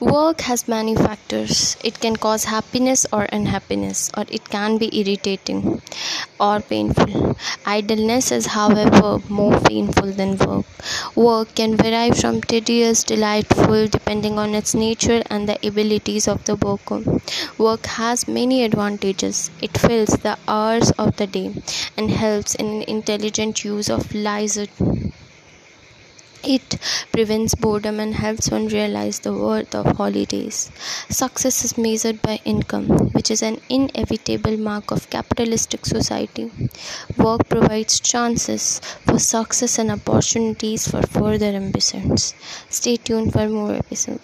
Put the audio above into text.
Work has many factors. It can cause happiness or unhappiness, or it can be irritating or painful. Idleness is, however, more painful than work. Work can vary from tedious, delightful, depending on its nature and the abilities of the worker. Work has many advantages. It fills the hours of the day and helps in intelligent use of leisure it prevents boredom and helps one realize the worth of holidays. Success is measured by income, which is an inevitable mark of capitalistic society. Work provides chances for success and opportunities for further ambitions. Stay tuned for more episodes.